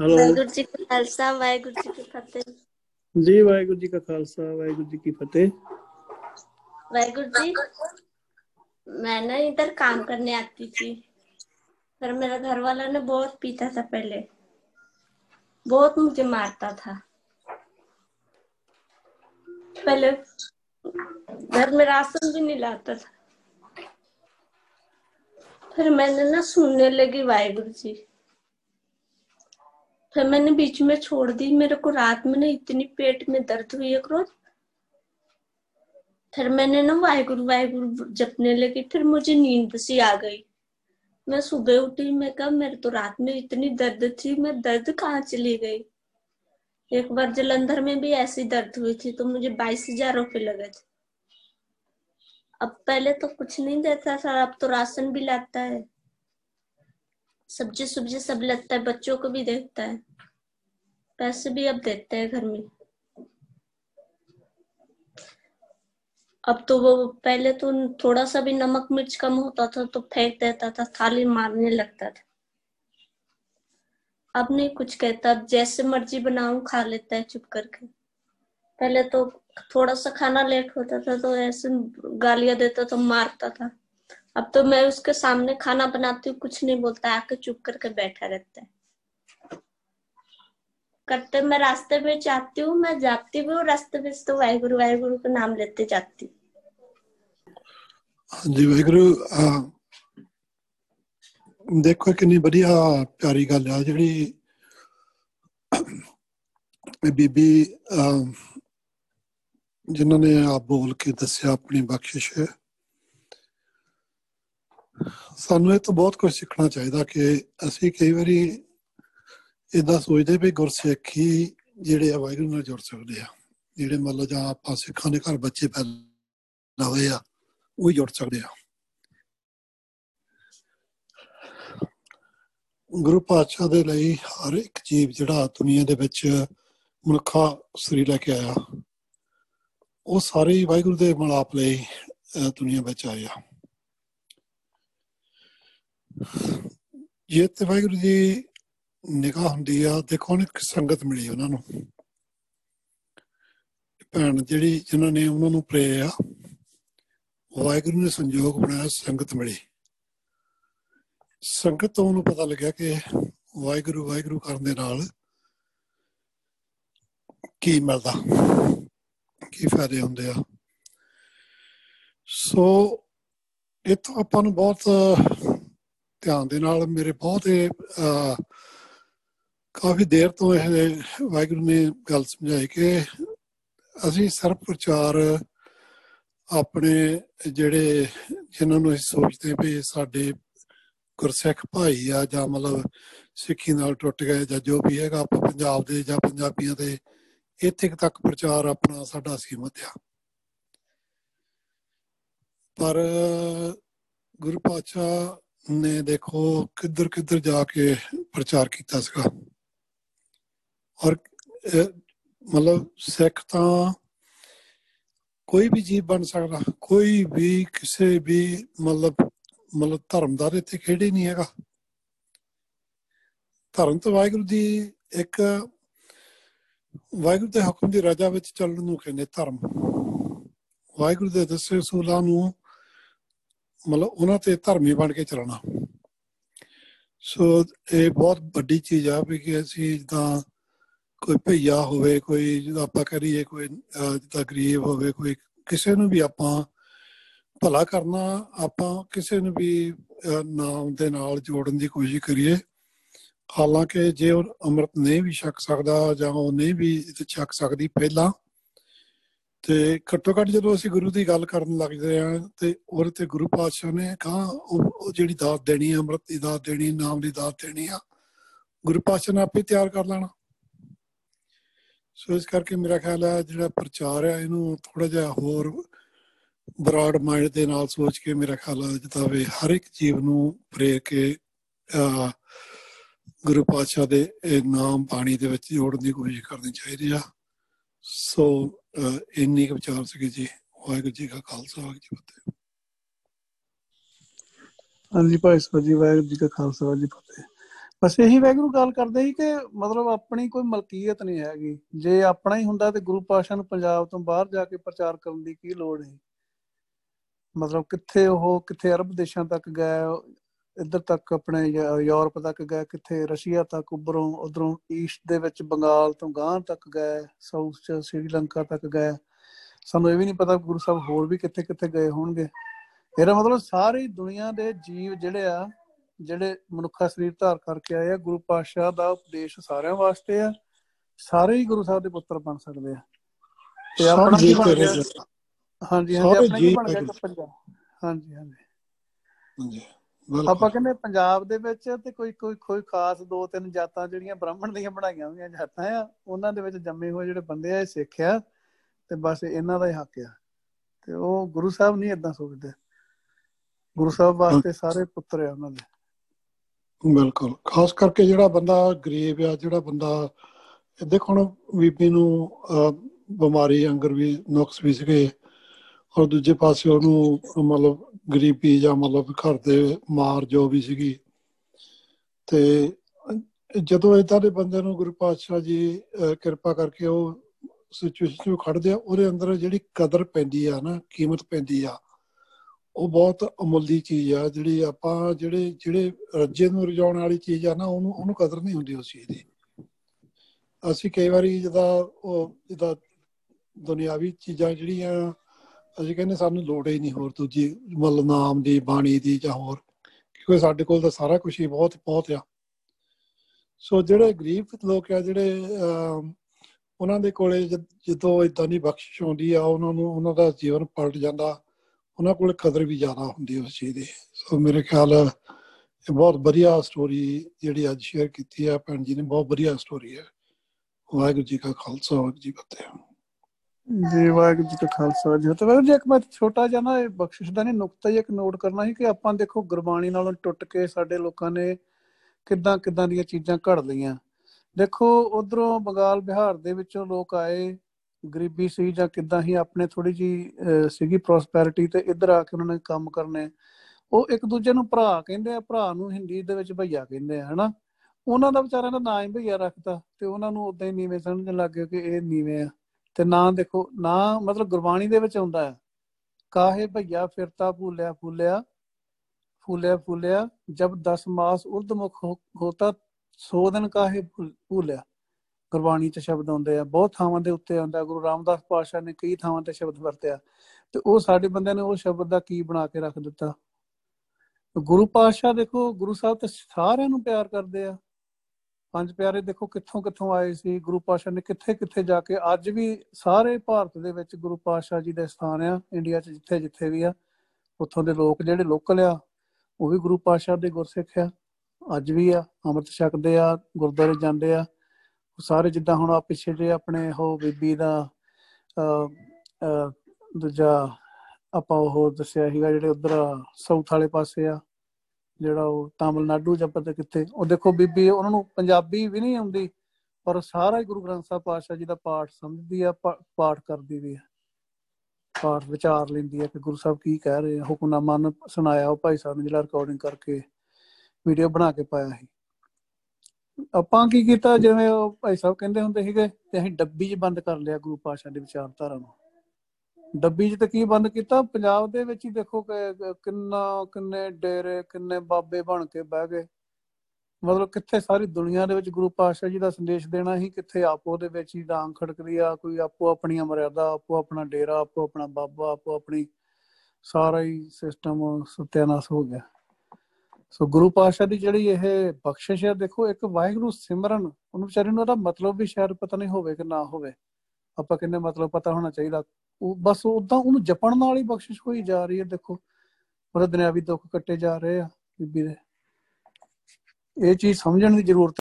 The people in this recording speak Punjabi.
हेलो। जी का खालसा जी जी वाहेगुरु जी का खालसा वाहेगुरु जी की फतेह। वाहेगुरु जी मैं ना इधर काम करने आती थी पर मेरा घर वाला ने बहुत पीता था पहले। बहुत मुझे मारता था। पहले घर में राशन भी नहीं लाता था। फिर मैंने ना सुनने लगी वाहेगुरु जी। फिर मैंने बीच में छोड़ दी। मेरे को रात में ना इतनी पेट में दर्द हुई एक रोज फिर मैंने ना वाहिगुरु वाहिगुरु जपने लगी। फिर मुझे नींद सी आ गई। मैं सुबह उठी, मैं कहा, मेरे तो रात में इतनी दर्द थी, मैं दर्द कहाँ चली गई? एक बार जलंधर में भी ऐसी दर्द हुई थी तो मुझे बाईस हज़ार रुपये लगे थे। अब पहले तो कुछ नहीं देता था, अब तो राशन भी लाता है। सब्ज़ी सब्ज़ी सब लगता है, बच्चों को भी देता है। पैसे भी अब देते हैं घर में। अब तो वो, पहले तो थोड़ा सा भी नमक मिर्च कम होता था तो फेंक देता था, थाली मारने लगता था। अब नहीं कुछ कहता अब जैसे मर्ज़ी बनाऊँ, खा लेता है चुप करके। पहले तो थोड़ा सा खाना लेट होता था तो ऐसे गालियाँ देता तो मारता था। अब तो मैं उसके सामने खाना बनाती हूँ कुछ नहीं बोलता आके चुप करके बैठा रहता है करते मैं रास्ते में जाती हूँ मैं जाती भी हूँ रास्ते में तो वाहिगुरु वाहिगुरु का नाम लेते जाती हूँ ਹਾਂਜੀ ਵਾਹਿਗੁਰੂ ਅਹ, ਦੇਖੋ ਕਿੰਨੀ ਵਧੀਆ ਪਿਆਰੀ ਗੱਲ ਆ ਜਿਹੜੀ ਇਹ ਬੀਬੀ ਅਹ, ਜਿਨ੍ਹਾਂ ਨੇ ਆਪ ਬੋਲ ਕੇ ਦੱਸਿਆ ਆਪਣੀ ਬਖਸ਼ਿਸ਼ ਸਾਨੂੰ ਇਹ ਤੋਂ ਬਹੁਤ ਕੁਝ ਸਿੱਖਣਾ ਚਾਹੀਦਾ ਕਿ ਅਸੀਂ ਕਈ ਵਾਰੀ ਇਦਾਂ ਸੋਚਦੇ ਵੀ ਗੁਰਸਿੱਖੀ ਜਿਹੜੇ ਆ ਵਾਹਿਗੁਰੂ ਨਾਲ ਜੁੜ ਸਕਦੇ ਆ। ਜਿਹੜੇ ਮੰਨ ਲਓ ਜਾਂ ਆਪਾਂ ਸਿੱਖਾਂ ਦੇ ਘਰ ਬੱਚੇ ਪੈਦਾ ਹੋਏ ਆ ਉਹ ਹੀ ਜੁੜ ਸਕਦੇ ਆ। ਗੁਰੂ ਪਾਤਸ਼ਾਹ ਦੇ ਲਈ ਹਰ ਇੱਕ ਜੀਵ ਜਿਹੜਾ ਦੁਨੀਆ ਦੇ ਵਿੱਚ ਮਨੁੱਖਾ ਸਰੀਰ ਲੈ ਕੇ ਆਇਆ ਉਹ ਸਾਰੇ ਹੀ ਵਾਹਿਗੁਰੂ ਦੇ ਮਲਾਪ ਲਈ ਅਹ, ਦੁਨੀਆ ਵਿੱਚ ਆਏ ਆ ਜੇ ਤੇ ਵਾਹਿਗੁਰੂ ਜੀ ਨਿਗਾਹ ਹੁੰਦੀ ਆ, ਦੇਖੋ ਉਹਨੇ ਸੰਗਤ ਮਿਲੀ ਉਹਨਾਂ ਨੂੰ। ਭੈਣ ਜਿਹੜੀ ਜਿਨ੍ਹਾਂ ਨੇ ਉਹਨਾਂ ਨੂੰ ਪ੍ਰੇਰਿਆ, ਵਾਹਿਗੁਰੂ ਨੇ ਸੰਜੋਗ ਬਣਾਇਆ, ਸੰਗਤ ਮਿਲੀ। ਸੰਗਤ ਤੋਂ ਉਹਨੂੰ ਪਤਾ ਲੱਗਿਆ ਕਿ ਵਾਹਿਗੁਰੂ ਵਾਹਿਗੁਰੂ ਕਰਨ ਦੇ ਨਾਲ ਕੀ ਮਿਲਦਾ, ਕੀ ਫਾਇਦੇ ਹੁੰਦੇ ਆ। ਸੋ ਇਤੋਂ ਆਪਾਂ ਨੂੰ ਬਹੁਤ ਧਿਆਨ ਦੇ ਨਾਲ ਮੇਰੇ ਬਹੁਤ ਇਹ ਅਹ, ਕਾਫੀ ਦੇਰ ਤੋਂ ਇਹ ਵਾਹਿਗੁਰੂ ਨੇ ਗੱਲ ਸਮਝਾਈ ਕਿ ਅਸੀਂ ਸਰਬ ਪ੍ਰਚਾਰ ਆਪਣੇ ਜਿਹੜੇ ਜਿਨ੍ਹਾਂ ਨੂੰ ਅਸੀਂ ਸੋਚਦੇ ਵੀ ਸਾਡੇ ਗੁਰਸਿੱਖ ਭਾਈ ਆ ਜਾਂ ਮਤਲਬ ਸਿੱਖੀ ਨਾਲ ਟੁੱਟ ਗਏ ਜਾਂ ਜੋ ਵੀ ਹੈਗਾ ਆਪਾਂ ਪੰਜਾਬ ਦੇ ਜਾਂ ਪੰਜਾਬੀਆਂ ਦੇ ਇੱਥੇ ਕੁ ਤੱਕ ਪ੍ਰਚਾਰ ਆਪਣਾ ਸਾਡਾ ਸੀਮਤ ਆ। ਪਰ ਗੁਰੂ ਪਾਤਸ਼ਾਹ ਨੇ ਦੇਖੋ ਕਿੱਧਰ ਕਿੱਧਰ ਜਾ ਕੇ ਪ੍ਰਚਾਰ ਕੀਤਾ ਸੀਗਾ। ਔਰ ਅਹ, ਮਤਲਬ ਸਿੱਖ ਤਾਂ ਕੋਈ ਵੀ ਜੀਵ ਬਣ ਸਕਦਾ ਕੋਈ ਵੀ ਕਿਸੇ ਵੀ ਮਤਲਬ ਮਤਲਬ ਧਰਮ ਦਾ ਇੱਥੇ ਖੇੜੇ ਨਹੀਂ ਹੈਗਾ। ਧਰਮ ਤਾਂ ਵਾਹਿਗੁਰੂ ਦੀ ਇੱਕ ਵਾਹਿਗੁਰੂ ਦੇ ਹੁਕਮ ਦੀ ਰਜਾ ਵਿੱਚ ਚੱਲਣ ਨੂੰ ਕਹਿੰਦੇ ਧਰਮ। ਵਾਹਿਗੁਰੂ ਦੇ ਦੱਸੇ ਸੂਲਾਂ ਨੂੰ ਮਤਲਬ ਉਹਨਾਂ ਤੇ ਧਰਮੀ ਬਣ ਕੇ ਚੱਲਣਾ। ਸੋ ਇਹ ਬਹੁਤ ਵੱਡੀ ਚੀਜ਼ ਆ ਵੀ ਕਿ ਅਸੀਂ ਜਿੱਦਾਂ ਕੋਈ ਭਈਆ ਹੋਵੇ ਕੋਈ ਜਿਹਦਾ ਆਪਾਂ ਕਰੀਏ ਕੋਈ ਅਹ, ਜਿੱਦਾਂ ਗਰੀਬ ਹੋਵੇ ਕੋਈ ਕਿਸੇ ਨੂੰ ਵੀ ਆਪਾਂ ਭਲਾ ਕਰਨਾ ਆਪਾਂ ਕਿਸੇ ਨੂੰ ਵੀ ਅਹ, ਨਾਮ ਦੇ ਨਾਲ ਜੋੜਨ ਦੀ ਕੋਸ਼ਿਸ਼ ਕਰੀਏ। ਹਾਲਾਂਕਿ ਜੇ ਉਹ ਅੰਮ੍ਰਿਤ ਨਹੀਂ ਵੀ ਛਕ ਸਕਦਾ ਜਾਂ ਉਹ ਨਹੀਂ ਵੀ ਛਕ ਸਕਦੀ ਪਹਿਲਾਂ ਤੇ ਘੱਟੋ ਘੱਟ ਜਦੋਂ ਅਸੀਂ ਗੁਰੂ ਦੀ ਗੱਲ ਕਰਨ ਲੱਗਦੇ ਆ ਤੇ ਉਹਦੇ ਤੇ ਗੁਰੂ ਪਾਤਸ਼ਾਹ ਨੇ ਕਹਾ ਉਹ ਉਹ ਜਿਹੜੀ ਦਾਤ ਦੇਣੀ ਹੈ ਅੰਮ੍ਰਿਤ ਦੀ ਦਾਤ ਦੇਣੀ ਨਾਮ ਦੀ ਦਾਤ ਦੇਣੀ ਆ ਗੁਰੂ ਪਾਤਸ਼ਾਹ ਨੇ ਆਪੇ ਤਿਆਰ ਕਰ ਲੈਣਾ। ਸੋ ਇਸ ਕਰਕੇ ਮੇਰਾ ਖਿਆਲ ਹੈ ਜਿਹੜਾ ਪ੍ਰਚਾਰ ਹੈ ਇਹਨੂੰ ਥੋੜਾ ਜਿਹਾ ਹੋਰ ਬਰਾਡ ਮਾਈਂਡ ਦੇ ਨਾਲ ਸੋਚ ਕੇ ਮੇਰਾ ਖਿਆਲ ਹੈ ਜਿੱਦਾਂ ਵੀ ਹਰ ਇੱਕ ਜੀਵ ਨੂੰ ਪ੍ਰੇਰ ਕੇ ਅਹ, ਗੁਰੂ ਪਾਤਸ਼ਾਹ ਦੇ ਇਹ ਨਾਮ ਬਾਣੀ ਦੇ ਵਿੱਚ ਜੋੜਨ ਦੀ ਕੋਸ਼ਿਸ਼ ਕਰਨੀ ਚਾਹੀਦੀ ਆ। ਸੋ ਅਹ, ਇੰਨੀ ਕੁ ਵਿਚਾਰ ਸੀਗੇ ਜੀ। ਵਾਹਿਗੁਰੂ ਜੀ ਕਾ ਖਾਲਸਾ ਵਾਹਿਗੁਰੂ ਜੀ ਕੀ ਫਤਿਹ। ਹਾਂਜੀ ਭਾਈ ਸਾਹਿਬ ਜੀ ਵਾਹਿਗੁਰੂ ਜੀ ਕਾ ਖਾਲਸਾ ਵਾਹਿਗੁਰੂ ਜੀ ਕੀ ਫਤਿਹ। ਬਸ ਇਹੀ ਵੈਗਰੂ ਗੱਲ ਕਰਦੇ ਸੀ ਕਿ ਮਤਲਬ ਆਪਣੀ ਕੋਈ ਮਲਕੀਅਤ ਨਹੀਂ ਹੈਗੀ। ਜੇ ਆਪਣਾ ਹੀ ਹੁੰਦਾ ਤੇ ਗੁਰੂ ਪਾਸ਼ਾ ਨੂੰ ਪੰਜਾਬ ਤੋਂ ਬਾਹਰ ਜਾ ਕੇ ਪ੍ਰਚਾਰ ਕਰਨ ਦੀ ਕੀ ਲੋੜ ਹੈ ਮਤਲਬ ਕਿੱਥੇ ਉਹ ਕਿੱਥੇ ਅਰਬ ਦੇਸ਼ਾਂ ਤੱਕ ਗਏ ਇੱਧਰ ਤੱਕ ਆਪਣੇ ਯੂਰਪ ਤੱਕ ਗਏ ਕਿੱਥੇ ਰਸ਼ੀਆ ਤੱਕ ਉੱਪਰੋਂ ਉਧਰੋਂ ਈਸਟ ਦੇ ਵਿੱਚ ਬੰਗਾਲ ਤੋਂ ਗਾਂ ਤੱਕ ਗਏ ਸਾਊਥ ਚ ਸ੍ਰੀਲੰਕਾ ਤੱਕ ਗਏ। ਸਾਨੂੰ ਇਹ ਵੀ ਨਹੀਂ ਪਤਾ ਗੁਰੂ ਸਾਹਿਬ ਹੋਰ ਵੀ ਕਿੱਥੇ ਕਿੱਥੇ ਗਏ ਹੋਣਗੇ। ਇਹਦਾ ਮਤਲਬ ਸਾਰੀ ਦੁਨੀਆ ਦੇ ਜੀਵ ਜਿਹੜੇ ਆ ਜਿਹੜੇ ਮਨੁੱਖਾ ਸਰੀਰ ਧਾਰ ਕਰਕੇ ਆਏ ਆ ਗੁਰੂ ਪਾਤਸ਼ਾਹ ਦਾ ਉਪਦੇਸ਼ ਸਾਰਿਆਂ ਵਾਸਤੇ ਆ ਸਾਰੇ ਹੀ ਗੁਰੂ ਸਾਹਿਬ ਦੇ ਪੁੱਤਰ ਬਣ ਸਕਦੇ ਆ। ਤੇ ਆਪਣਾ ਕੀ ਬਣ ਗਿਆ। ਹਾਂਜੀ ਹਾਂਜੀ ਆਪਣਾ ਕੀ ਬਣ ਗਿਆ ਹਾਂਜੀ ਹਾਂਜੀ। ਹਾਂਜੀ। ਆਪਾਂ ਕਹਿੰਦੇ ਪੰਜਾਬ ਦੇ ਵਿੱਚ ਤੇ ਕੋਈ ਕੋਈ ਕੋਈ ਖਾਸ ਦੋ ਤਿੰਨ ਜਾਤਾਂ ਜਿਹੜੀਆਂ ਬ੍ਰਾਹਮਣ ਦੀਆਂ ਬਣਾਈਆਂ ਹੋਈਆਂ ਜਾਤਾਂ ਆ ਉਹਨਾਂ ਦੇ ਵਿੱਚ ਜੰਮੇ ਹੋਏ ਜਿਹੜੇ ਬੰਦੇ ਆ ਇਹ ਸਿੱਖ ਆ ਤੇ ਬਸ ਇਹਨਾਂ ਦਾ ਹੀ ਹੱਕ ਆ। ਤੇ ਉਹ ਗੁਰੂ ਸਾਹਿਬ ਨਹੀਂ ਇਦਾਂ ਸੋਚਦੇ। ਗੁਰੂ ਸਾਹਿਬ ਵਾਸਤੇ ਸਾਰੇ ਪੁੱਤਰ ਆ ਉਹਨਾਂ ਦੇ। ਬਿਲਕੁਲ। ਖਾਸ ਕਰਕੇ ਜਿਹੜਾ ਬੰਦਾ ਗਰੀਬ ਆ ਜਿਹੜਾ ਬੰਦਾ ਦੇਖੋ ਹੁਣ ਬੀਬੀ ਨੂੰ ਬਿਮਾਰੀ ਅੰਗਰ ਵੀ ਨੁਕਸ ਵੀ ਸੀਗੇ ਔਰ ਦੂਜੇ ਪਾਸੇ ਉਹਨੂੰ ਮਤਲਬ ਗਰੀਬੀ ਜਾਂ ਮਤਲਬ ਘਰ ਦੇ ਮਾਰ ਜੋ ਵੀ ਸੀਗੀ। ਤੇ ਜਦੋਂ ਇਦਾਂ ਦੇ ਬੰਦੇ ਨੂੰ ਗੁਰੂ ਪਾਤਸ਼ਾਹ ਜੀ ਅਹ, ਕਿਰਪਾ ਕਰਕੇ ਉਹ ਸਿਚੁਏਸ਼ਨ ਨੂੰ ਖੜਦੇ ਆ ਉਹਦੇ ਅੰਦਰ ਜਿਹੜੀ ਕਦਰ ਪੈਂਦੀ ਆ ਨਾ ਕੀਮਤ ਪੈਂਦੀ ਆ ਉਹ ਬਹੁਤ ਅਮੁੱਲੀ ਚੀਜ਼ ਆ ਜਿਹੜੀ ਆਪਾਂ ਜਿਹੜੇ ਜਿਹੜੇ ਰੱਜੇ ਨੂੰ ਰਜਾਉਣ ਵਾਲੀ ਚੀਜ਼ ਆ ਨਾ ਉਹਨੂੰ ਉਹਨੂੰ ਕਦਰ ਨਹੀਂ ਹੁੰਦੀ ਉਸ ਚੀਜ਼ ਦੀ। ਅਸੀਂ ਕਈ ਵਾਰੀ ਜਿਹਦਾ ਉਹ ਜਿਹਦਾ ਦੁਨਿਆਵੀ ਚੀਜ਼ਾਂ ਜਿਹੜੀਆਂ ਅਸੀਂ ਕਹਿੰਦੇ ਸਾਨੂੰ ਲੋੜ ਹੀ ਨਹੀਂ ਹੋਰ ਦੂਜੀ ਮਤਲਬ ਨਾਮ ਦੀ ਬਾਣੀ ਦੀ ਜਾਂ ਹੋਰ ਕਿਉਂਕਿ ਸਾਡੇ ਕੋਲ ਤਾਂ ਸਾਰਾ ਕੁਝ ਹੀ ਬਹੁਤ ਬਹੁਤ ਆ। ਸੋ ਜਿਹੜੇ ਗਰੀਬ ਲੋਕ ਆ ਜਿਹੜੇ ਅਮ, ਉਹਨਾਂ ਦੇ ਕੋਲੇ ਜਦ- ਜਦੋਂ ਇਦਾਂ ਦੀ ਬਖਸ਼ਿਸ਼ ਆਉਂਦੀ ਆ ਉਹਨਾਂ ਨੂੰ ਉਹਨਾਂ ਦਾ ਜੀਵਨ ਪਲਟ ਜਾਂਦਾ ਉਹਨਾਂ ਕੋਲ ਕਦਰ ਵੀ ਜ਼ਿਆਦਾ ਹੁੰਦੀ ਹੈ ਉਸ ਚੀਜ਼ ਦੀ। ਸੋ ਮੇਰੇ ਖਿਆਲ ਇਹ ਬਹੁਤ ਵਧੀਆ ਸਟੋਰੀ ਜਿਹੜੀ ਅੱਜ ਸ਼ੇਅਰ ਕੀਤੀ ਹੈ ਭੈਣ ਜੀ ਨੇ ਬਹੁਤ ਵਧੀਆ ਸਟੋਰੀ ਹੈ ਵਾਹਿਗੁਰੂ ਜੀ ਕਾ ਖਾਲਸਾ ਵਾਹਿਗੁਰੂ ਜੀ ਕੀ ਫਤਿਹ। ਜੀ, ਵਾਹਿਗੁਰੂ ਜੀ ਕਾ ਖਾਲਸਾ ਜੀ ਤੇ ਵਾਹਿਗੁਰੂ ਜੀ ਇੱਕ ਮੈਂ ਛੋਟਾ ਜਿਹਾ ਨਾ ਇਹ ਬਖਸ਼ਿਸ਼ ਦਾ ਨਹੀਂ ਨੁਕਤਾ ਹੀ ਇੱਕ ਨੋਟ ਕਰਨਾ ਸੀ ਕਿ ਆਪਾਂ ਦੇਖੋ ਗੁਰਬਾਣੀ ਨਾਲੋਂ ਟੁੱਟ ਕੇ ਸਾਡੇ ਲੋਕਾਂ ਨੇ ਕਿੱਦਾਂ ਕਿੱਦਾਂ ਦੀਆਂ ਚੀਜ਼ਾਂ ਘੜ ਲਈਆਂ। ਦੇਖੋ, ਉਧਰੋਂ ਬੰਗਾਲ, ਬਿਹਾਰ ਦੇ ਵਿੱਚੋਂ ਲੋਕ ਆਏ, ਗਰੀਬੀ ਸੀ ਜਾਂ ਕਿੱਦਾਂ ਹੀ ਆਪਣੇ ਥੋੜੀ ਜੀ ਸੀਗੀ ਪ੍ਰੋਸਪੈਰਿਟੀ ਤੇ ਇੱਧਰ ਆ ਕੇ ਉਹਨਾਂ ਨੇ ਕੰਮ ਕਰਨੇ। ਉਹ ਇੱਕ ਦੂਜੇ ਨੂੰ ਭਰਾ ਕਹਿੰਦੇ ਆ, ਭਰਾ ਨੂੰ ਹਿੰਦੀ ਦੇ ਵਿੱਚ ਭਈਆ ਕਹਿੰਦੇ ਆ, ਹਨਾ? ਉਹਨਾਂ ਦਾ ਵਿਚਾਰਿਆਂ ਦਾ ਨਾਂ ਹੀ ਭਈਆ ਰੱਖਤਾ ਤੇ ਉਹਨਾਂ ਨੂੰ ਉਦਾਂ ਹੀ ਨੀਵੇਂ ਸਮਝਣ ਲੱਗ ਗਏ ਕਿ ਇਹ ਨੀਵੇਂ ਆ। ਤੇ ਨਾਂ ਦੇਖੋ, ਨਾਂ ਮਤਲਬ ਗੁਰਬਾਣੀ ਦੇ ਵਿੱਚ ਆਉਂਦਾ ਹੈ। ਕਾਹੇ ਭਈਆ ਫਿਰਤਾ ਭੂਲਿਆ ਫੂਲਿਆ ਫੂਲਿਆ ਫੂਲਿਆ ਜਬ 10 ਮਾਸ ਉਰਦਮੁਖ ਹੋ- ਹੋਤਾ, ਸੋ ਦਿਨ ਕਾਹੇ ਭੁ- ਭੂਲਿਆ। ਗੁਰਬਾਣੀ ਚ ਸ਼ਬਦ ਆਉਂਦੇ ਆ, ਬਹੁਤ ਥਾਵਾਂ ਦੇ ਉੱਤੇ ਆਉਂਦਾ ਗੁਰੂ ਰਾਮਦਾਸ ਪਾਤਸ਼ਾਹ ਨੇ ਕਈ ਥਾਵਾਂ ਤੇ ਸ਼ਬਦ ਵਰਤਿਆ। ਤੇ ਉਹ ਸਾਡੇ ਬੰਦਿਆਂ ਨੇ ਉਹ ਸ਼ਬਦ ਦਾ ਕੀ ਬਣਾ ਕੇ ਰੱਖ ਦਿੱਤਾ? ਗੁਰੂ ਪਾਤਸ਼ਾਹ ਦੇਖੋ, ਗੁਰੂ ਸਾਹਿਬ ਤੇ ਸਾਰਿਆਂ ਨੂੰ ਪਿਆਰ ਕਰਦੇ ਆ। ਪੰਜ ਪਿਆਰੇ ਦੇਖੋ ਕਿੱਥੋਂ ਕਿੱਥੋਂ ਆਏ ਸੀ, ਗੁਰੂ ਪਾਤਸ਼ਾਹ ਨੇ ਕਿੱਥੇ ਕਿੱਥੇ ਜਾ ਕੇ, ਅੱਜ ਵੀ ਸਾਰੇ ਭਾਰਤ ਦੇ ਵਿੱਚ ਗੁਰੂ ਪਾਤਸ਼ਾਹ ਜੀ ਦੇ ਸਥਾਨ ਆ, ਇੰਡੀਆ 'ਚ ਜਿੱਥੇ ਜਿੱਥੇ ਵੀ ਆ, ਉੱਥੋਂ ਦੇ ਲੋਕ ਜਿਹੜੇ ਲੋਕਲ ਆ, ਉਹ ਵੀ ਗੁਰੂ ਪਾਤਸ਼ਾਹ ਦੇ ਗੁਰਸਿੱਖ ਆ, ਅੱਜ ਵੀ ਆ ਅੰਮ੍ਰਿਤ ਛਕਦੇ ਆ, ਗੁਰਦੁਆਰੇ ਜਾਂਦੇ ਆ, ਉਹ ਸਾਰੇ ਜਿੱਦਾਂ ਹੁਣ ਆ ਪਿੱਛੇ ਜੇ ਆਪਣੇ ਉਹ ਬੀਬੀ ਦਾ ਅ ਅ ਦੂਜਾ ਆਪਾਂ ਉਹ ਦੱਸਿਆ ਸੀਗਾ ਜਿਹੜੇ ਉਧਰ ਸਾਊਥ ਵਾਲੇ ਪਾਸੇ ਆ ਜਿਹੜਾ ਉਹ ਤਾਮਿਲਨਾਡੂ ਜਾਂ ਪਤਾ ਕਿੱਥੇ, ਉਹ ਦੇਖੋ ਬੀਬੀ, ਉਹਨਾਂ ਨੂੰ ਪੰਜਾਬੀ ਵੀ ਨਹੀਂ ਆਉਂਦੀ, ਪਰ ਸਾਰਾ ਹੀ ਗੁਰੂ ਗ੍ਰੰਥ ਸਾਹਿਬ ਪਾਤਸ਼ਾਹ ਜੀ ਦਾ ਪਾਠ ਸਮਝਦੀ ਆ, ਪਾ- ਪਾਠ ਕਰਦੀ ਵੀ ਆ। ਪਾਠ ਵਿਚਾਰ ਲੈਂਦੀ ਆ ਕਿ ਗੁਰੂ ਸਾਹਿਬ ਕੀ ਕਹਿ ਰਹੇ ਆ ਹੁਕਮਨਾਮਾ ਨੂੰ ਸੁਣਾਇਆ ਉਹ ਭਾਈ ਸਾਹਿਬ ਨੇ ਜਿਹੜਾ ਰਿਕਾਰਡਿੰਗ ਕਰਕੇ ਵੀਡੀਓ ਬਣਾ ਕੇ ਪਾਇਆ ਸੀ। ਆਪਾਂ ਕੀ ਕੀਤਾ, ਜਿਵੇਂ ਉਹ ਭਾਈ ਸਾਹਿਬ ਕਹਿੰਦੇ ਹੁੰਦੇ ਸੀਗੇ ਤੇ ਅਸੀਂ ਡੱਬੀ 'ਚ ਬੰਦ ਕਰ ਲਿਆ ਗੁਰੂ ਪਾਤਸ਼ਾਹ ਦੀ ਵਿਚਾਰਧਾਰਾ ਨੂੰ। ਡੱਬੀ 'ਚ ਤੇ ਕੀ ਬੰਦ ਕੀਤਾ? ਪੰਜਾਬ ਦੇ ਵਿੱਚ ਹੀ ਦੇਖੋ ਕਿ ਕਿ ਕਿੰਨਾ, ਕਿੰਨੇ ਡੇਰੇ, ਕਿੰਨੇ ਬਾਬੇ ਬਣ ਕੇ ਬਹਿ ਗਏ। ਮਤਲਬ ਕਿੱਥੇ ਸਾਰੀ ਦੁਨੀਆ ਦੇ ਵਿੱਚ ਗੁਰੂ ਪਾਤਸ਼ਾਹ ਜੀ ਦਾ ਸੰਦੇਸ਼ ਦੇਣਾ ਹੀ ਕਿੱਥੇ ਆਪੋ ਦੇ ਵਿੱਚ ਹੀ ਡਾਂਗ ਖੜਕਦੀ ਆ, ਕੋਈ ਆਪੋ ਆਪਣੀਆਂ ਮਰਿਆਦਾ, ਆਪੋ ਆਪਣਾ ਡੇਰਾ, ਆਪੋ ਆਪਣਾ ਬਾਬਾ, ਆਪੋ ਆਪਣੀ ਸਾਰਾ ਹੀ ਸਿਸਟਮ ਸਤਿਆਨਾਸ਼ ਹੋ ਗਿਆ। ਸੋ ਗੁਰੂ ਪਾਤਸ਼ਾਹ ਦੀ ਜਿਹੜੀ ਇਹ ਬਖਸ਼ਿਸ਼ ਹੈ ਦੇਖੋ ਇੱਕ ਵਾਹਿਗੁਰੂ ਸਿਮਰਨ, ਉਹਨੂੰ ਵਿਚਾਰੇ ਨੂੰ ਉਹਦਾ ਮਤਲਬ ਵੀ ਸ਼ਾਇਦ ਪਤਾ ਨਹੀਂ ਹੋਵੇ ਕਿ ਨਾ ਹੋਵੇ। ਆਪਾਂ ਕਿੰਨੇ ਮਤਲਬ ਪਤਾ ਹੋਣਾ ਚਾਹੀਦਾ। ਉਹ ਬਸ ਉਦਾਂ ਉਹਨੂੰ ਜਪਣ ਨਾਲ ਹੀ ਬਖਸ਼ਿਸ਼ ਹੋਈ ਜਾ ਰਹੀ ਹੈ, ਦੇਖੋ। ਉਹਦੇ ਦੁਨਿਆਵੀ ਦੁੱਖ ਕੱਟੇ ਜਾ ਰਹੇ ਆ ਬੀਬੀ ਦੇ। ਇਹ ਚੀਜ਼ ਸਮਝਣ ਦੀ ਜ਼ਰੂਰਤ